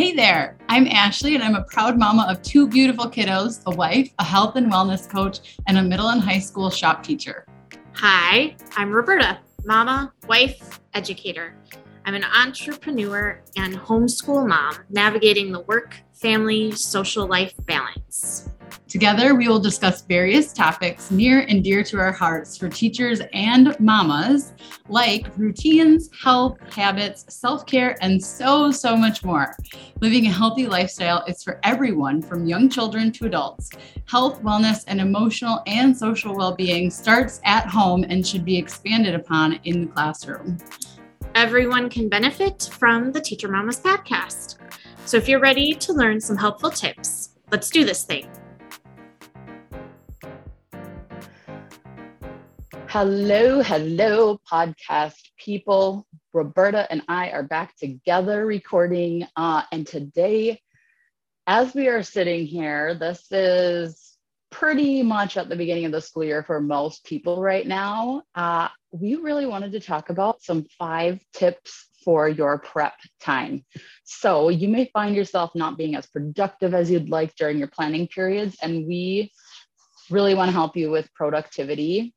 Hey there, I'm Ashley, and I'm a proud mama of two beautiful kiddos a wife, a health and wellness coach, and a middle and high school shop teacher. Hi, I'm Roberta, mama, wife, educator. I'm an entrepreneur and homeschool mom navigating the work, family, social life balance. Together, we will discuss various topics near and dear to our hearts for teachers and mamas, like routines, health, habits, self care, and so, so much more. Living a healthy lifestyle is for everyone from young children to adults. Health, wellness, and emotional and social well being starts at home and should be expanded upon in the classroom. Everyone can benefit from the Teacher Mamas podcast. So if you're ready to learn some helpful tips, let's do this thing. Hello, hello, podcast people. Roberta and I are back together recording. Uh, and today, as we are sitting here, this is pretty much at the beginning of the school year for most people right now. Uh, we really wanted to talk about some five tips for your prep time. So you may find yourself not being as productive as you'd like during your planning periods. And we really want to help you with productivity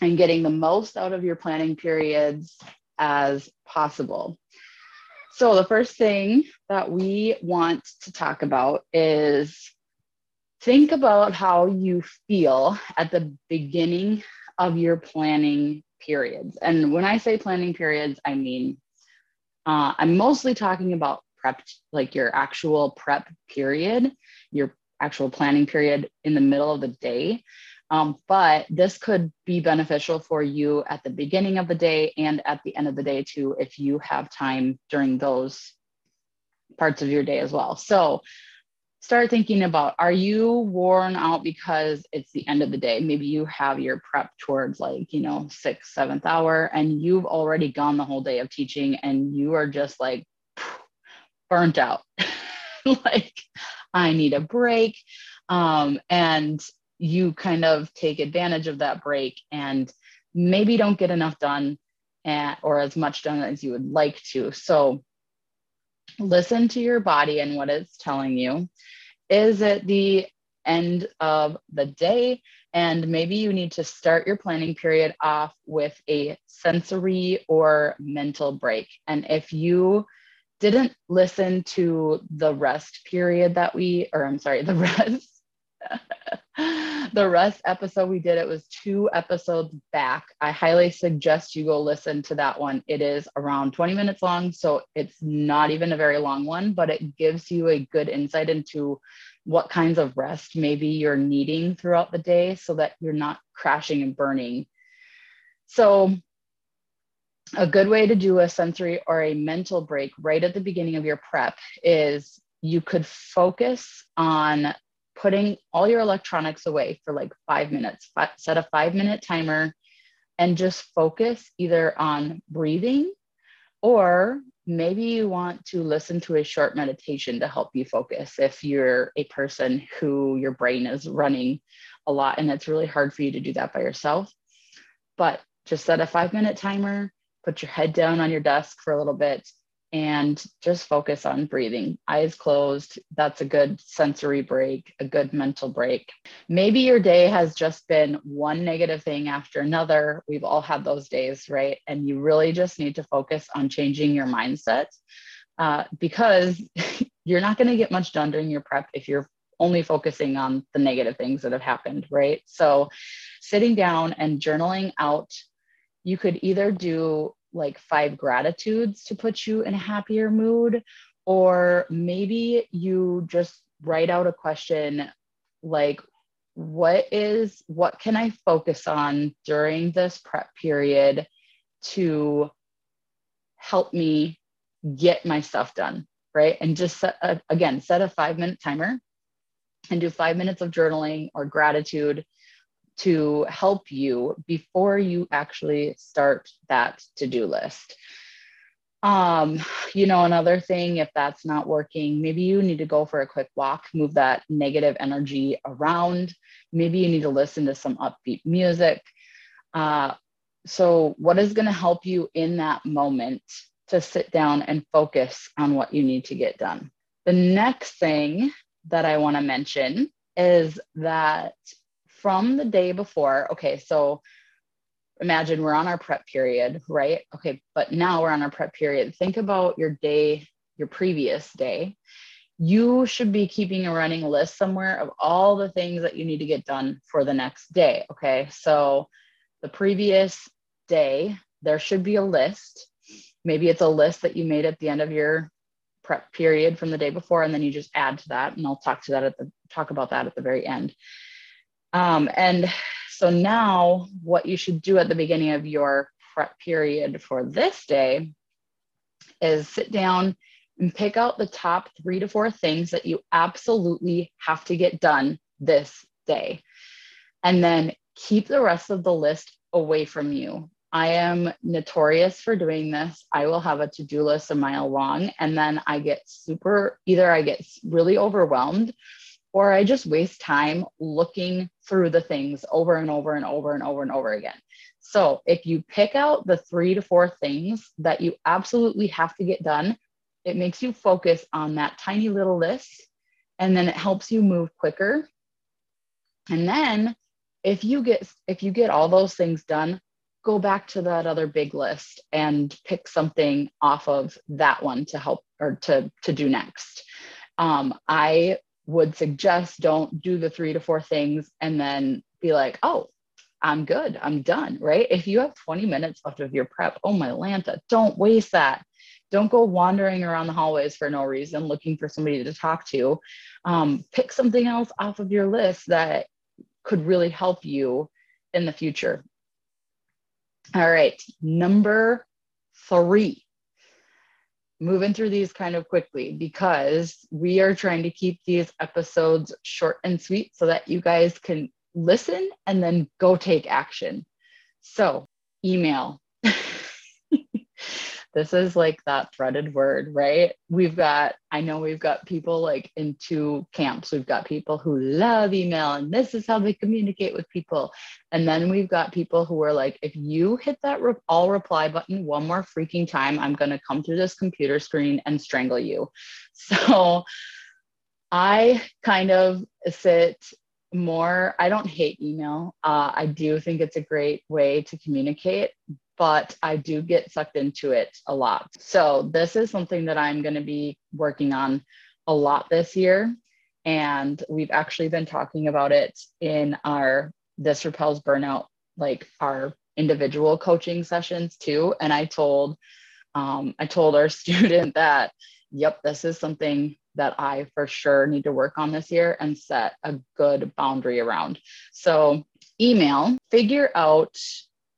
and getting the most out of your planning periods as possible. So, the first thing that we want to talk about is think about how you feel at the beginning of your planning periods. And when I say planning periods, I mean, uh, I'm mostly talking about prep, like your actual prep period, your actual planning period in the middle of the day. Um, but this could be beneficial for you at the beginning of the day and at the end of the day too, if you have time during those parts of your day as well. So start thinking about are you worn out because it's the end of the day? Maybe you have your prep towards like, you know, sixth, seventh hour, and you've already gone the whole day of teaching and you are just like burnt out. like, I need a break. Um, and you kind of take advantage of that break and maybe don't get enough done and, or as much done as you would like to. So listen to your body and what it's telling you. Is it the end of the day? And maybe you need to start your planning period off with a sensory or mental break. And if you didn't listen to the rest period that we, or I'm sorry, the rest the rest episode we did, it was two episodes back. I highly suggest you go listen to that one. It is around 20 minutes long, so it's not even a very long one, but it gives you a good insight into what kinds of rest maybe you're needing throughout the day so that you're not crashing and burning. So, a good way to do a sensory or a mental break right at the beginning of your prep is you could focus on putting all your electronics away for like five minutes, set a five minute timer, and just focus either on breathing or maybe you want to listen to a short meditation to help you focus if you're a person who your brain is running a lot and it's really hard for you to do that by yourself. But just set a five minute timer, put your head down on your desk for a little bit, and just focus on breathing. Eyes closed. That's a good sensory break, a good mental break. Maybe your day has just been one negative thing after another. We've all had those days, right? And you really just need to focus on changing your mindset uh, because you're not going to get much done during your prep if you're only focusing on the negative things that have happened, right? So, sitting down and journaling out, you could either do like five gratitudes to put you in a happier mood. Or maybe you just write out a question like, what is, what can I focus on during this prep period to help me get my stuff done? Right. And just set a, again, set a five minute timer and do five minutes of journaling or gratitude to help you before you actually start that to-do list. Um, you know, another thing, if that's not working, maybe you need to go for a quick walk, move that negative energy around. Maybe you need to listen to some upbeat music. Uh, so, what is going to help you in that moment to sit down and focus on what you need to get done. The next thing that I want to mention is that from the day before, okay, so imagine we're on our prep period, right? Okay, but now we're on our prep period. Think about your day, your previous day. You should be keeping a running list somewhere of all the things that you need to get done for the next day. Okay, so the previous day, there should be a list. Maybe it's a list that you made at the end of your prep period from the day before, and then you just add to that. And I'll talk to that at the talk about that at the very end. Um, and so now, what you should do at the beginning of your prep period for this day is sit down and pick out the top three to four things that you absolutely have to get done this day. And then keep the rest of the list away from you. I am notorious for doing this. I will have a to do list a mile long, and then I get super either I get really overwhelmed or I just waste time looking through the things over and over and over and over and over again. So, if you pick out the three to four things that you absolutely have to get done, it makes you focus on that tiny little list and then it helps you move quicker. And then if you get if you get all those things done, go back to that other big list and pick something off of that one to help or to to do next. Um, I would suggest don't do the three to four things and then be like, oh, I'm good, I'm done, right? If you have 20 minutes left of your prep, oh my Lanta, don't waste that. Don't go wandering around the hallways for no reason looking for somebody to talk to. Um, pick something else off of your list that could really help you in the future. All right, number three moving through these kind of quickly because we are trying to keep these episodes short and sweet so that you guys can listen and then go take action. So, email. This is like that threaded word, right? We've got, I know we've got people like in two camps. We've got people who love email and this is how they communicate with people. And then we've got people who are like, if you hit that re- all reply button one more freaking time, I'm going to come through this computer screen and strangle you. So I kind of sit more i don't hate email uh, i do think it's a great way to communicate but I do get sucked into it a lot. So, this is something that I'm going to be working on a lot this year. And we've actually been talking about it in our This Repels Burnout, like our individual coaching sessions too. And I told, um, I told our student that, yep, this is something that I for sure need to work on this year and set a good boundary around. So, email, figure out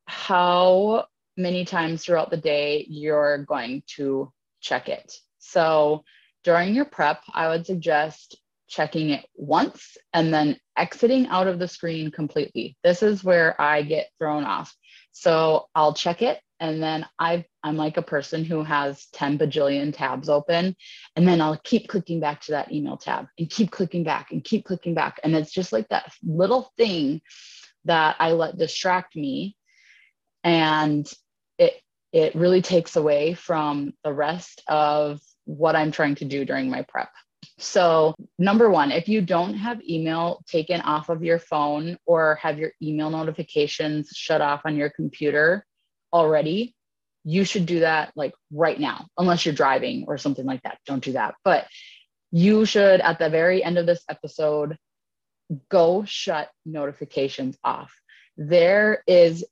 how many times throughout the day you're going to check it. So during your prep, I would suggest checking it once and then exiting out of the screen completely. This is where I get thrown off. So I'll check it and then i am like a person who has 10 bajillion tabs open and then I'll keep clicking back to that email tab and keep clicking back and keep clicking back. And it's just like that little thing that I let distract me and it it really takes away from the rest of what I'm trying to do during my prep. So, number one, if you don't have email taken off of your phone or have your email notifications shut off on your computer already, you should do that like right now, unless you're driving or something like that. Don't do that. But you should, at the very end of this episode, go shut notifications off. There is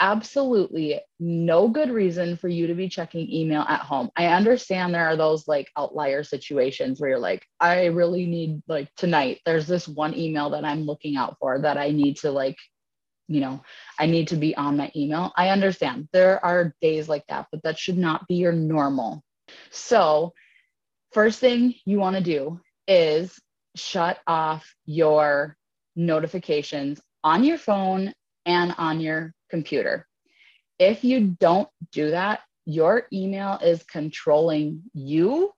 absolutely no good reason for you to be checking email at home. I understand there are those like outlier situations where you're like, I really need like tonight, there's this one email that I'm looking out for that I need to like, you know, I need to be on my email. I understand there are days like that, but that should not be your normal. So, first thing you want to do is shut off your notifications on your phone and on your computer. If you don't do that, your email is controlling you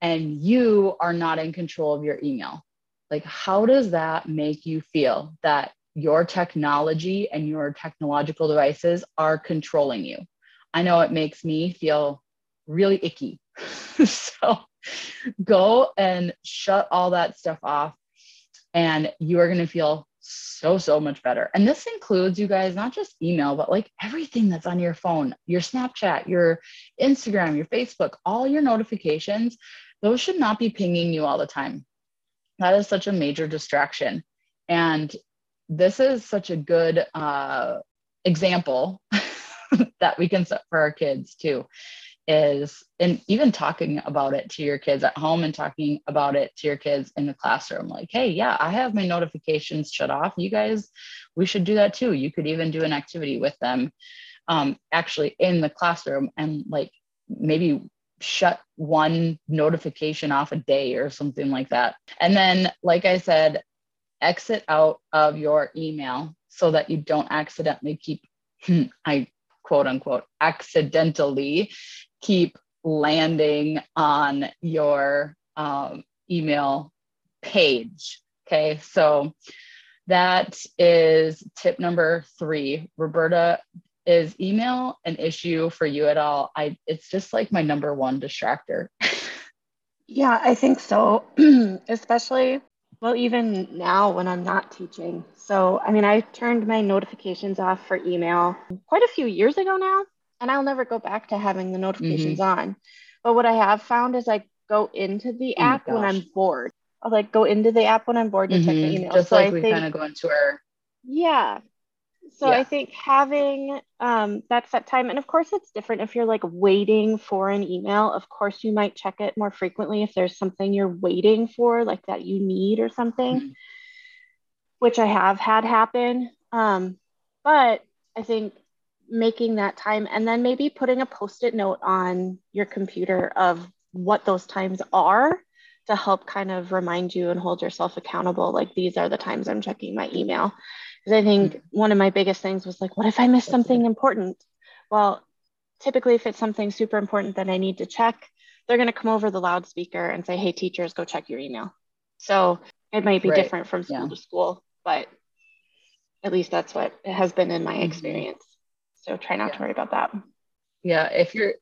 and you are not in control of your email. Like, how does that make you feel that your technology and your technological devices are controlling you? I know it makes me feel really icky. so go and shut all that stuff off, and you are going to feel so, so much better. And this includes, you guys, not just email, but like everything that's on your phone, your Snapchat, your Instagram, your Facebook, all your notifications, those should not be pinging you all the time. That is such a major distraction. And this is such a good uh, example that we can set for our kids too is and even talking about it to your kids at home and talking about it to your kids in the classroom. Like hey yeah i have my notifications shut off. You guys we should do that too. You could even do an activity with them um, actually in the classroom and like maybe shut one notification off a day or something like that. And then like i said exit out of your email so that you don't accidentally keep i quote unquote accidentally keep landing on your um, email page. Okay, so that is tip number three. Roberta, is email an issue for you at all? I it's just like my number one distractor. yeah, I think so. Especially well, even now when I'm not teaching. So, I mean, I turned my notifications off for email quite a few years ago now and I'll never go back to having the notifications mm-hmm. on. But what I have found is I go into the oh app when I'm bored. I'll like go into the app when I'm bored to mm-hmm. check the mm-hmm. email. Just so like I we kind of go into our yeah. So yeah. I think having um, that set time, and of course it's different if you're like waiting for an email. Of course you might check it more frequently if there's something you're waiting for, like that you need or something, mm-hmm. which I have had happen. Um, but I think making that time and then maybe putting a post-it note on your computer of what those times are to help kind of remind you and hold yourself accountable like these are the times i'm checking my email because i think mm-hmm. one of my biggest things was like what if i miss something important well typically if it's something super important that i need to check they're going to come over the loudspeaker and say hey teachers go check your email so it might be right. different from school yeah. to school but at least that's what it has been in my mm-hmm. experience so try not yeah. to worry about that. Yeah. If you're,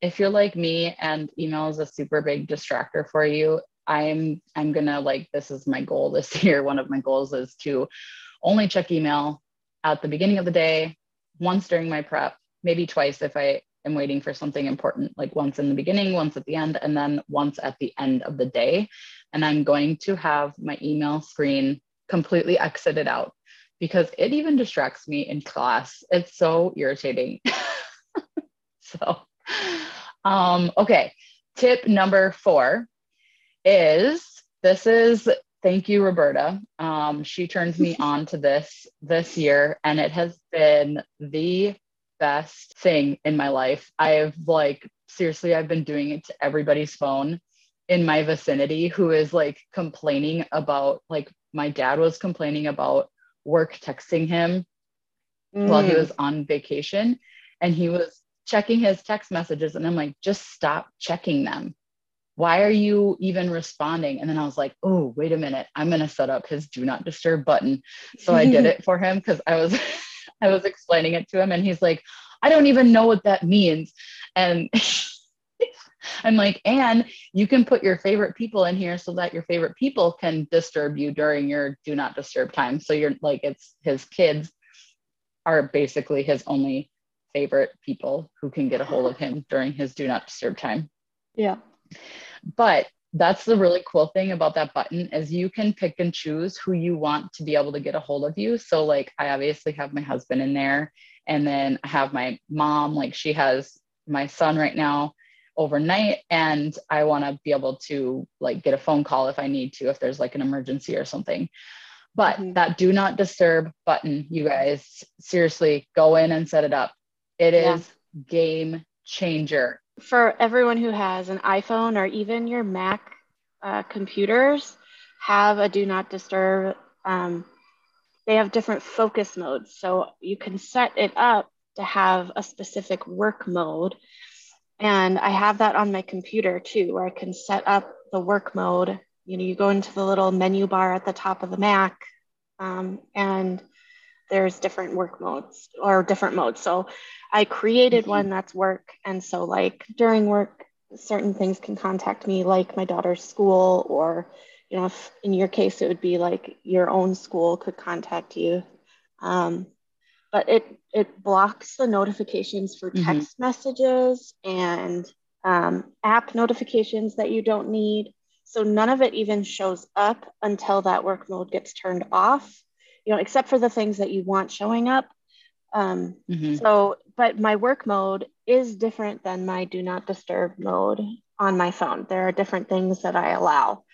if you're like me and email is a super big distractor for you, I'm, I'm going to like, this is my goal this year. One of my goals is to only check email at the beginning of the day, once during my prep, maybe twice if I am waiting for something important, like once in the beginning, once at the end, and then once at the end of the day. And I'm going to have my email screen completely exited out because it even distracts me in class. It's so irritating. so, um, okay. Tip number four is this is thank you, Roberta. Um, she turned me on to this this year, and it has been the best thing in my life. I've like seriously, I've been doing it to everybody's phone in my vicinity who is like complaining about like my dad was complaining about work texting him mm. while he mm. was on vacation and he was checking his text messages and I'm like just stop checking them why are you even responding and then I was like oh wait a minute I'm going to set up his do not disturb button so I did it for him cuz I was I was explaining it to him and he's like I don't even know what that means and I'm like, and you can put your favorite people in here so that your favorite people can disturb you during your do not disturb time. So you're like, it's his kids are basically his only favorite people who can get a hold of him during his do not disturb time. Yeah. But that's the really cool thing about that button is you can pick and choose who you want to be able to get a hold of you. So like I obviously have my husband in there and then I have my mom like she has my son right now overnight and I want to be able to like get a phone call if I need to if there's like an emergency or something. But mm-hmm. that do not disturb button, you guys, seriously, go in and set it up. It is yeah. game changer. For everyone who has an iPhone or even your Mac uh, computers, have a do not disturb. Um, they have different focus modes. So you can set it up to have a specific work mode and I have that on my computer too, where I can set up the work mode. You know, you go into the little menu bar at the top of the Mac, um, and there's different work modes or different modes. So I created Mhm. one that's work. And so, like during work, certain things can contact me, like my daughter's school, or, you know, if in your case, it would be like your own school could contact you. Um, but it, it blocks the notifications for Mhm. text messages and um, app notifications that you don't need. So none of it even shows up until that work mode gets turned off, you know, except for the things that you want showing up. Um, Mhm. so, but my work mode is different than my do not disturb mode on my phone. There are different things that I allow.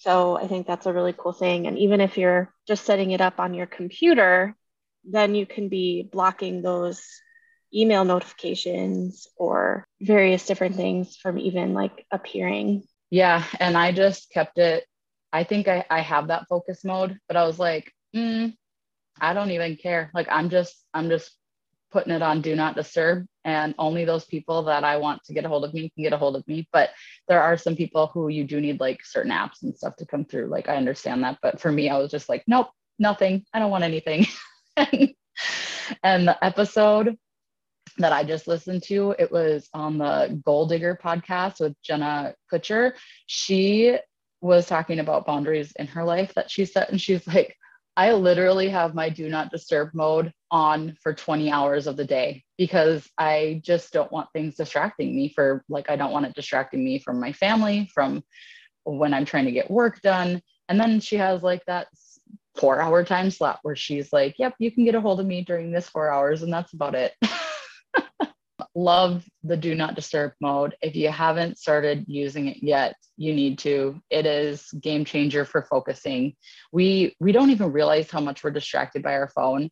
So I think that's a really cool thing. And even if you're just setting it up on your computer, then you can be blocking those email notifications or various different things from even like appearing. Yeah. And I just kept it. I think I, I have that focus mode, but I was like, mm, I don't even care. Like I'm just, I'm just putting it on do not disturb and only those people that I want to get a hold of me can get a hold of me. But there are some people who you do need like certain apps and stuff to come through. Like I understand that. But for me, I was just like, nope, nothing. I don't want anything. and the episode that I just listened to, it was on the Goal Digger podcast with Jenna Kutcher. She was talking about boundaries in her life that she set, and she's like, I literally have my do not disturb mode on for 20 hours of the day because I just don't want things distracting me for like I don't want it distracting me from my family, from when I'm trying to get work done. And then she has like that four hour time slot where she's like, Yep, you can get a hold of me during this four hours, and that's about it. Love the do not disturb mode. If you haven't started using it yet, you need to. It is game changer for focusing. We we don't even realize how much we're distracted by our phone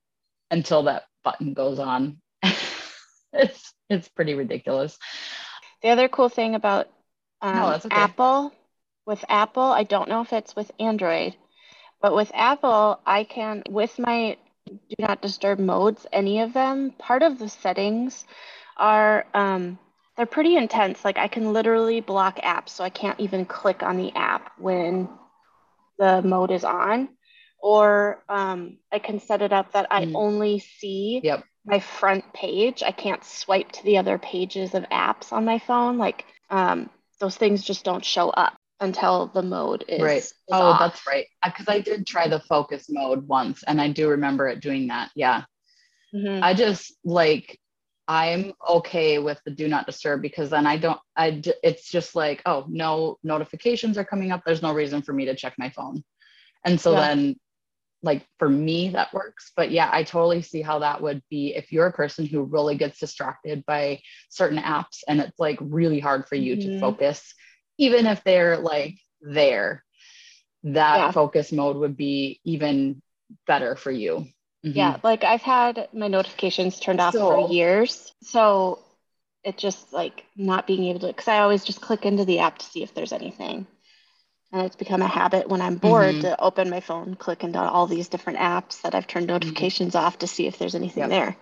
until that button goes on. it's it's pretty ridiculous. The other cool thing about um, No, okay. Apple, with Apple, I don't know if it's with Android, but with Apple, I can, with my do not disturb modes, any of them, part of the settings are, um, they're pretty intense. Like I can literally block apps, so I can't even click on the app when the mode is on. Or um, I can set it up that I Mm. only see Yep. my front page. I can't swipe to the other pages of apps on my phone. Like um, those things just don't show up until the mode is, right. is Oh, off. that's right. Because I did try the focus mode once and I do remember it doing that. Yeah. Mhm. I just like I'm okay with the do not disturb because then I don't I it's just like oh no notifications are coming up there's no reason for me to check my phone. And so Yeah. then like for me that works but yeah I totally see how that would be if you're a person who really gets distracted by certain apps and it's like really hard for you to Mhm. focus even if they're like there that Yeah. focus mode would be even better for you. Mhm. Yeah, like I've had my notifications turned off So- for years. So it just like not being able to, because I always just click into the app to see if there's anything. And it's become a habit when I'm bored Mhm. to open my phone, click into all these different apps that I've turned notifications off to see if there's anything Yep. there.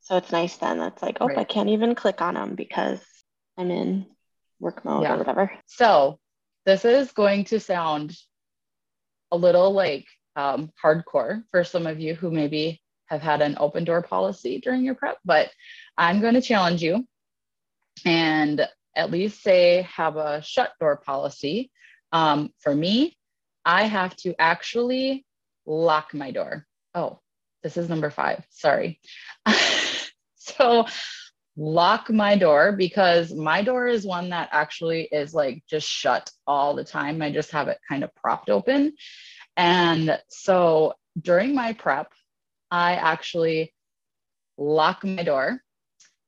So it's nice then. That's like, oh, I can't even click on them because I'm in work mode Yeah. or whatever. So this is going to sound a little like um, hardcore for some of you who maybe have had an open door policy during your prep, but I'm going to challenge you and at least say have a shut door policy. Um, for me, I have to actually lock my door. Oh, this is number five. Sorry. so lock my door because my door is one that actually is like just shut all the time. I just have it kind of propped open. And so during my prep, I actually lock my door.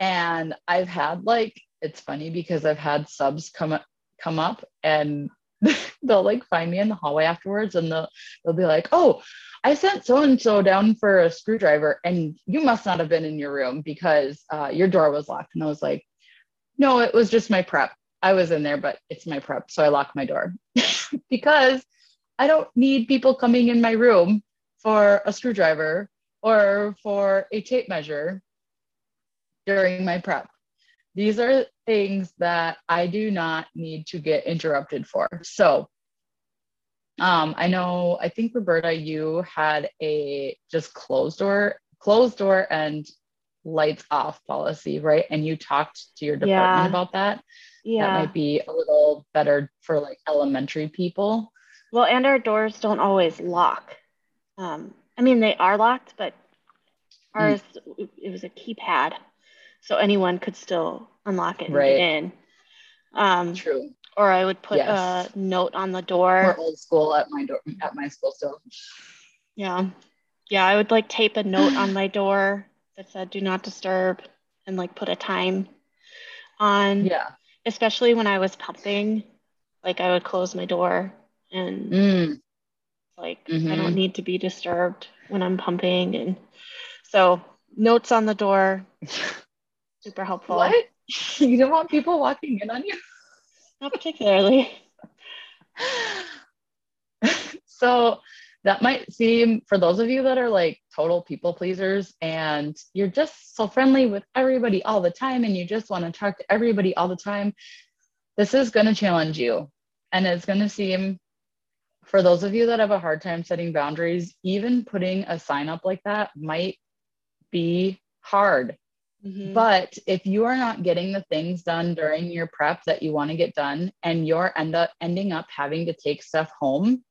And I've had like, it's funny because I've had subs come up, come up and they'll like find me in the hallway afterwards and they'll, they'll be like, oh, I sent so and so down for a screwdriver, and you must not have been in your room because uh, your door was locked. And I was like, no, it was just my prep. I was in there, but it's my prep. So I locked my door because I don't need people coming in my room for a screwdriver or for a tape measure during my prep. These are things that I do not need to get interrupted for. So Um, I know, I think Roberta, you had a just closed door, closed door and lights off policy, right? And you talked to your department Yeah. about that. Yeah. That might be a little better for like elementary people. Well, and our doors don't always lock. Um, I mean, they are locked, but ours, it was a keypad. So anyone could still unlock it and Right. get in. Um, True. or I would put Yes. a note on the We're door. old school at my door at my school still. Yeah. Yeah, I would like tape a note on my door that said do not disturb and like put a time on, Yeah. especially when I was pumping. Like I would close my door and Mm. like I Mhm. don't need to be disturbed when I'm pumping and so notes on the door super helpful What? You don't want people walking in on you? not particularly so that might seem for those of you that are like total people pleasers and you're just so friendly with everybody all the time and you just want to talk to everybody all the time this is going to challenge you and it's going to seem for those of you that have a hard time setting boundaries even putting a sign up like that might be hard Mhm. but if you are not getting the things done during your prep that you want to get done and you're end up ending up having to take stuff home,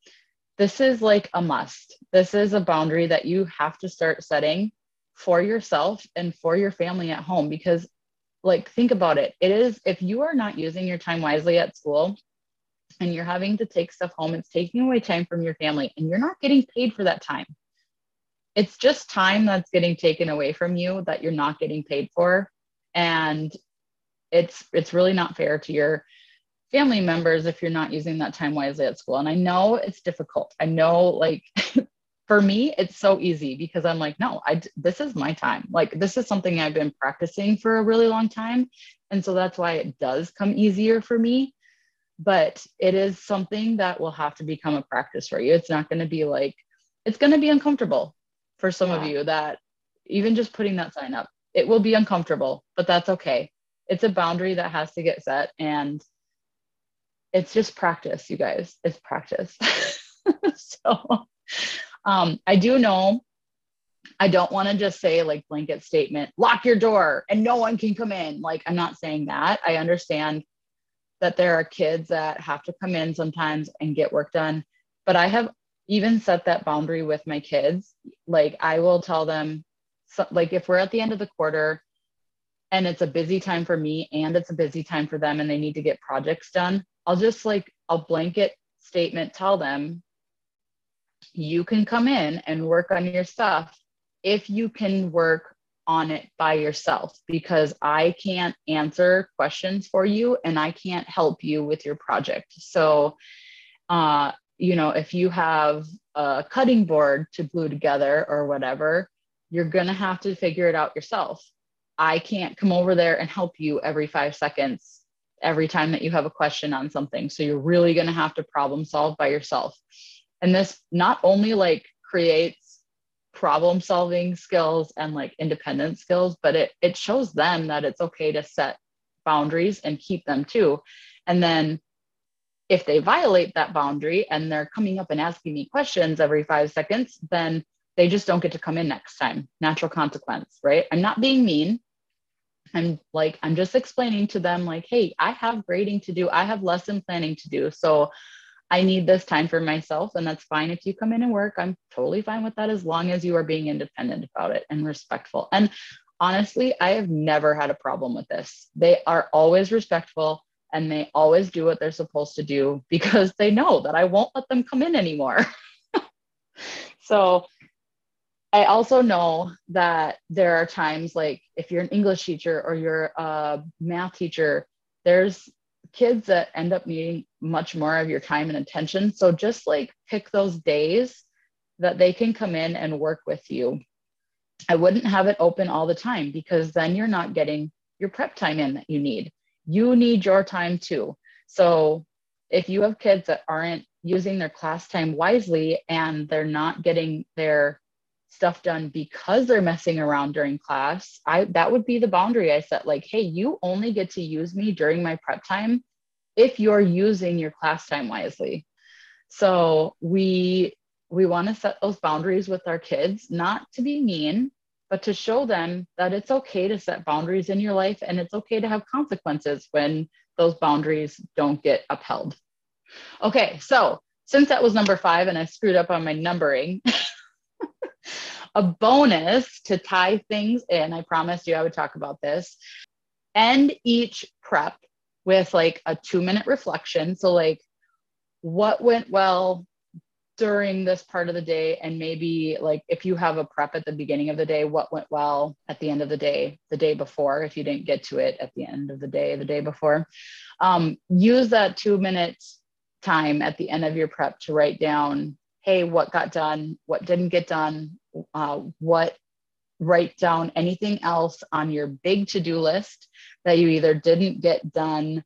this is like a must. This is a boundary that you have to start setting for yourself and for your family at home because like think about it. It is if you are not using your time wisely at school and you're having to take stuff home, it's taking away time from your family and you're not getting paid for that time. It's just time that's getting taken away from you that you're not getting paid for and it's it's really not fair to your family members if you're not using that time wisely at school. And i know it's difficult. I know like for me it's so easy because i'm like no I this is my time. Like this is something i've been practicing for a really long time. And so that's why it does come easier for me but it is something that will have to become a practice for you. It's not going to be like it's going to be uncomfortable for some of you that even just putting that sign up it will be uncomfortable but that's okay. It's a boundary that has to get set and it's just practice you guys. It's practice. So um i do know i don't want to just say like blanket statement lock your door and no one can come in. Like i'm not saying that. I understand that there are kids that have to come in sometimes and get work done. But i have even set that boundary with my kids. Like i will tell them like if we're at the end of the quarter and it's a busy time for me and it's a busy time for them and they need to get projects done i'll just like a blanket statement tell them you can come in and work on your stuff if you can work on it by yourself because i can't answer questions for you and i can't help you with your project so uh you know if you have a cutting board to glue together or whatever you're going to have to figure it out yourself I can't come over there and help you every five seconds every time that you have a question on something. So you're really going to have to problem solve by yourself. And this not only like creates problem solving skills and like independent skills, but it it shows them that it's okay to set boundaries and keep them too. And then if they violate that boundary and they're coming up and asking me questions every 5 seconds, then they just don't get to come in next time. Natural consequence, right? I'm not being mean. I'm like, I'm just explaining to them, like, hey, I have grading to do, I have lesson planning to do. So I need this time for myself. And that's fine if you come in and work. I'm totally fine with that as long as you are being independent about it and respectful. And honestly, I have never had a problem with this. They are always respectful and they always do what they're supposed to do because they know that I won't let them come in anymore. so I also know that there are times like if you're an English teacher or you're a math teacher, there's kids that end up needing much more of your time and attention. So just like pick those days that they can come in and work with you. I wouldn't have it open all the time because then you're not getting your prep time in that you need. You need your time too. So if you have kids that aren't using their class time wisely and they're not getting their stuff done because they're messing around during class i that would be the boundary i set like hey you only get to use me during my prep time if you're using your class time wisely So we we want to set those boundaries with our kids, not to be mean, but to show them that it's okay to set boundaries in your life and it's okay to have consequences when those boundaries don't get upheld. Okay, so since that was number five and I screwed up on my numbering, a bonus to tie things in, I promised you I would talk about this. End each prep with like a two minute reflection. So, like, what went well during this part of the day and maybe like if you have a prep at the beginning of the day what went well at the end of the day the day before if you didn't get to it at the end of the day the day before um, use that two minutes time at the end of your prep to write down hey what got done what didn't get done uh, what write down anything else on your big to-do list that you either didn't get done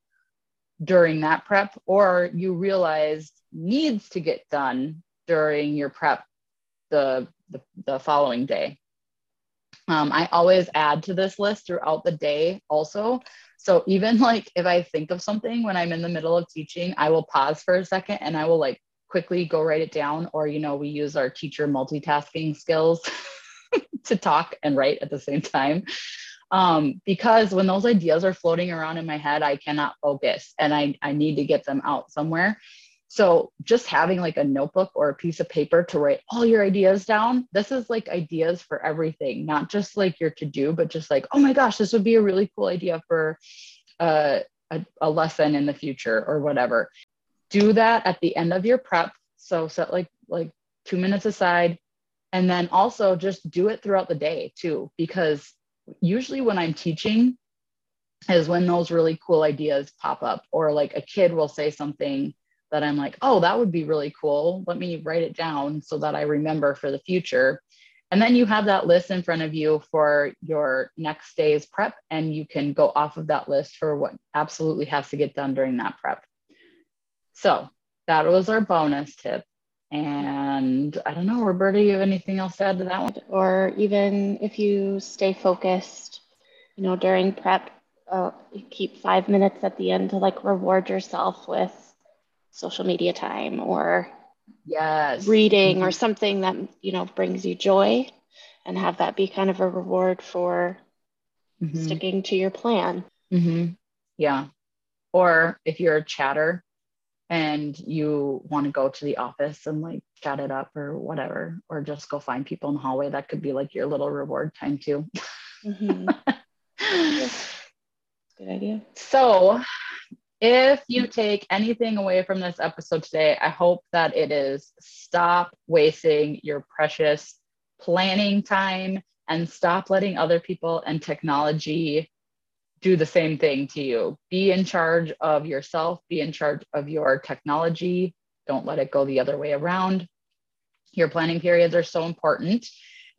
during that prep or you realized needs to get done during your prep the, the, the following day. Um, I always add to this list throughout the day also. So even like if I think of something when I'm in the middle of teaching, I will pause for a second and I will like quickly go write it down. Or, you know, we use our teacher multitasking skills to talk and write at the same time um, because when those ideas are floating around in my head, I cannot focus and I, I need to get them out somewhere. So just having like a notebook or a piece of paper to write all your ideas down, this is like ideas for everything, not just like your to do, but just like, oh my gosh, this would be a really cool idea for uh, a, a lesson in the future or whatever. Do that at the end of your prep. So set like like two minutes aside, and then also just do it throughout the day too, because usually when I'm teaching is when those really cool ideas pop up, or like a kid will say something that I'm like, oh, that would be really cool. Let me write it down so that I remember for the future. And then you have that list in front of you for your next day's prep, and you can go off of that list for what absolutely has to get done during that prep. So that was our bonus tip. And I don't know, Roberta, you have anything else to add to that one? Or even if you stay focused, you know, during prep, uh, keep five minutes at the end to like reward yourself with social media time or yes reading mm-hmm. or something that you know brings you joy and have that be kind of a reward for mm-hmm. sticking to your plan mm-hmm. yeah or if you're a chatter and you want to go to the office and like chat it up or whatever, or just go find people in the hallway, that could be like your little reward time too. Mm-hmm. Good idea. So, if you take anything away from this episode today, I hope that it is stop wasting your precious planning time and stop letting other people and technology do the same thing to you. Be in charge of yourself, be in charge of your technology. Don't let it go the other way around. Your planning periods are so important.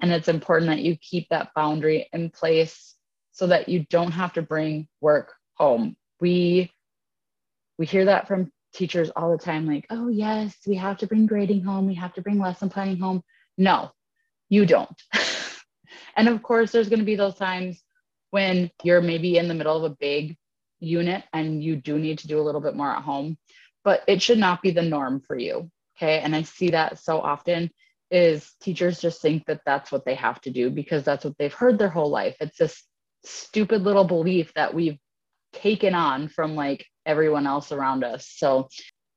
And it's important that you keep that boundary in place so that you don't have to bring work home. We we hear that from teachers all the time like, "Oh, yes, we have to bring grading home, we have to bring lesson planning home." No, you don't. and of course, there's going to be those times when you're maybe in the middle of a big unit and you do need to do a little bit more at home, but it should not be the norm for you. Okay. And I see that so often is teachers just think that that's what they have to do because that's what they've heard their whole life. It's this stupid little belief that we've taken on from like everyone else around us. So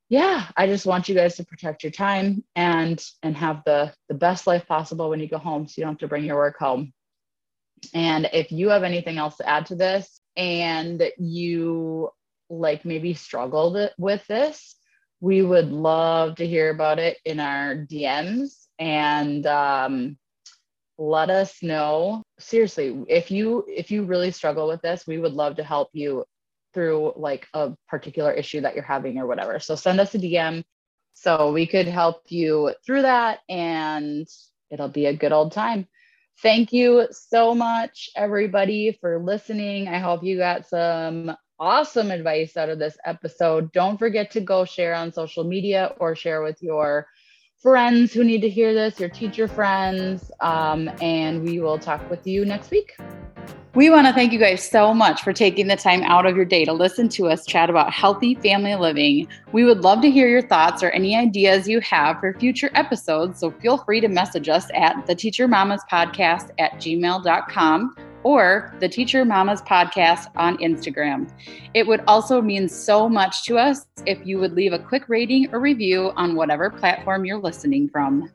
yeah, I just want you guys to protect your time and and have the the best life possible when you go home so you don't have to bring your work home. And if you have anything else to add to this and you like maybe struggled with this, we would love to hear about it in our DMs and um, let us know. Seriously, if you if you really struggle with this, we would love to help you through like a particular issue that you're having or whatever. So send us a DM so we could help you through that and it'll be a good old time. Thank you so much, everybody, for listening. I hope you got some awesome advice out of this episode. Don't forget to go share on social media or share with your friends who need to hear this, your teacher friends. Um, and we will talk with you next week. We want to thank you guys so much for taking the time out of your day to listen to us chat about healthy family living. We would love to hear your thoughts or any ideas you have for future episodes, so feel free to message us at the Teacher Mamas Podcast at gmail.com or the Teacher Mamas Podcast on Instagram. It would also mean so much to us if you would leave a quick rating or review on whatever platform you're listening from.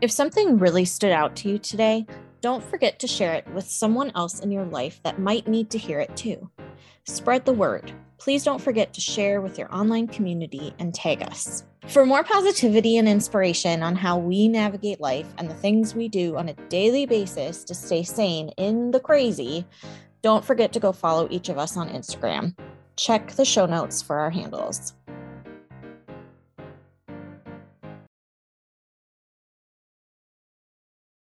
If something really stood out to you today, don't forget to share it with someone else in your life that might need to hear it too. Spread the word. Please don't forget to share with your online community and tag us. For more positivity and inspiration on how we navigate life and the things we do on a daily basis to stay sane in the crazy, don't forget to go follow each of us on Instagram. Check the show notes for our handles.